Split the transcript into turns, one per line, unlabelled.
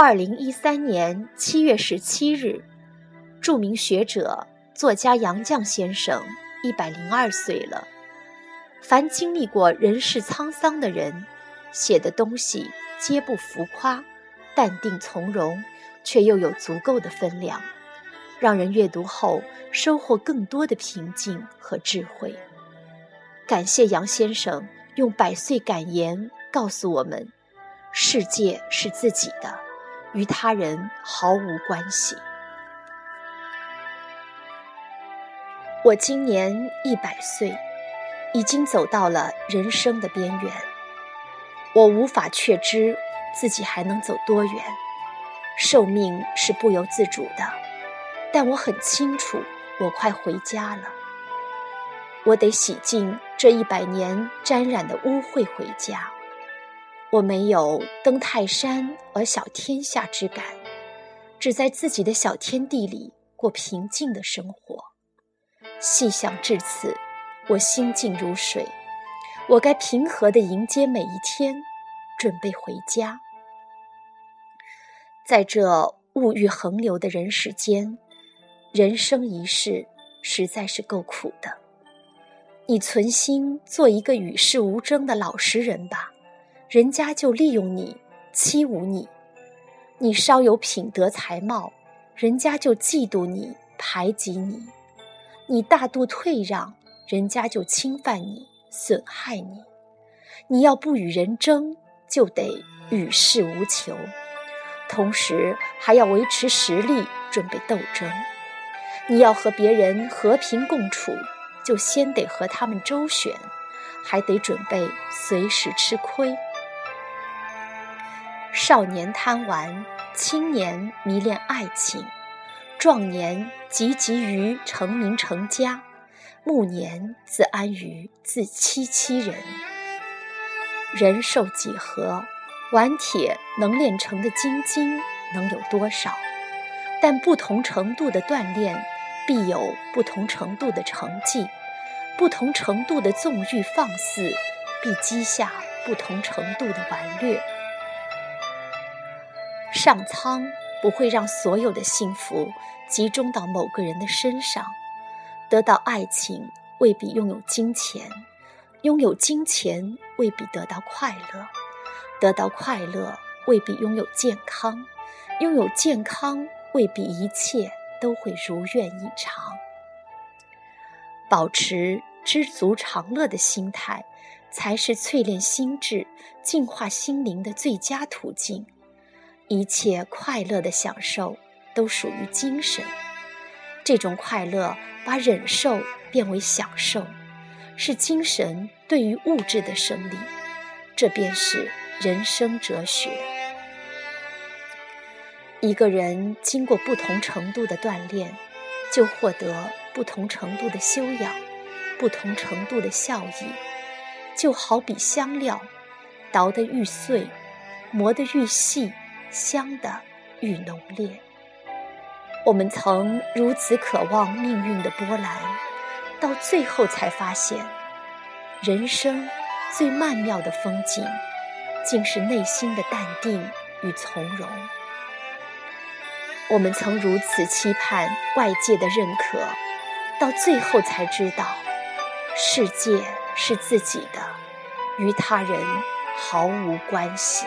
二零一三年七月十七日，著名学者、作家杨绛先生一百零二岁了。凡经历过人世沧桑的人，写的东西皆不浮夸，淡定从容，却又有足够的分量，让人阅读后收获更多的平静和智慧。感谢杨先生用百岁感言告诉我们：世界是自己的，与他人毫无关系。我今年一百岁，已经走到了人生的边缘。我无法确知自己还能走多远，寿命是不由自主的，但我很清楚，我快回家了。我得洗净这一百年沾染的污秽回家。我没有登泰山而小天下之感，只在自己的小天地里过平静的生活。细想至此，我心静如水。我该平和地迎接每一天，准备回家。在这物欲横流的人世间，人生一世实在是够苦的。你存心做一个与世无争的老实人吧，人家就利用你、欺侮你；你稍有品德才貌，人家就嫉妒你、排挤你；你大度退让，人家就侵犯你。损害你，你要不与人争，就得与世无求，同时还要维持实力，准备斗争。你要和别人和平共处，就先得和他们周旋，还得准备随时吃亏。少年贪玩，青年迷恋爱情，壮年急急于成名成家。暮年自安于自欺欺人。人寿几何？顽铁能炼成的精金能有多少？但不同程度的锻炼，必有不同程度的成绩；不同程度的纵欲放肆，必积下不同程度的顽劣。上苍不会让所有的幸福集中到某个人的身上。得到爱情未必拥有金钱，拥有金钱未必得到快乐，得到快乐未必拥有健康，拥有健康未必一切都会如愿以偿。保持知足常乐的心态，才是淬炼心智、净化心灵的最佳途径。一切快乐的享受都属于精神。这种快乐把忍受变为享受，是精神对于物质的胜利。这便是人生哲学。一个人经过不同程度的锻炼，就获得不同程度的修养，不同程度的效益。就好比香料，捣得愈碎，磨得愈细，香的愈浓烈。我们曾如此渴望命运的波澜，到最后才发现，人生最曼妙的风景，竟是内心的淡定与从容。我们曾如此期盼外界的认可，到最后才知道，世界是自己的，与他人毫无关系。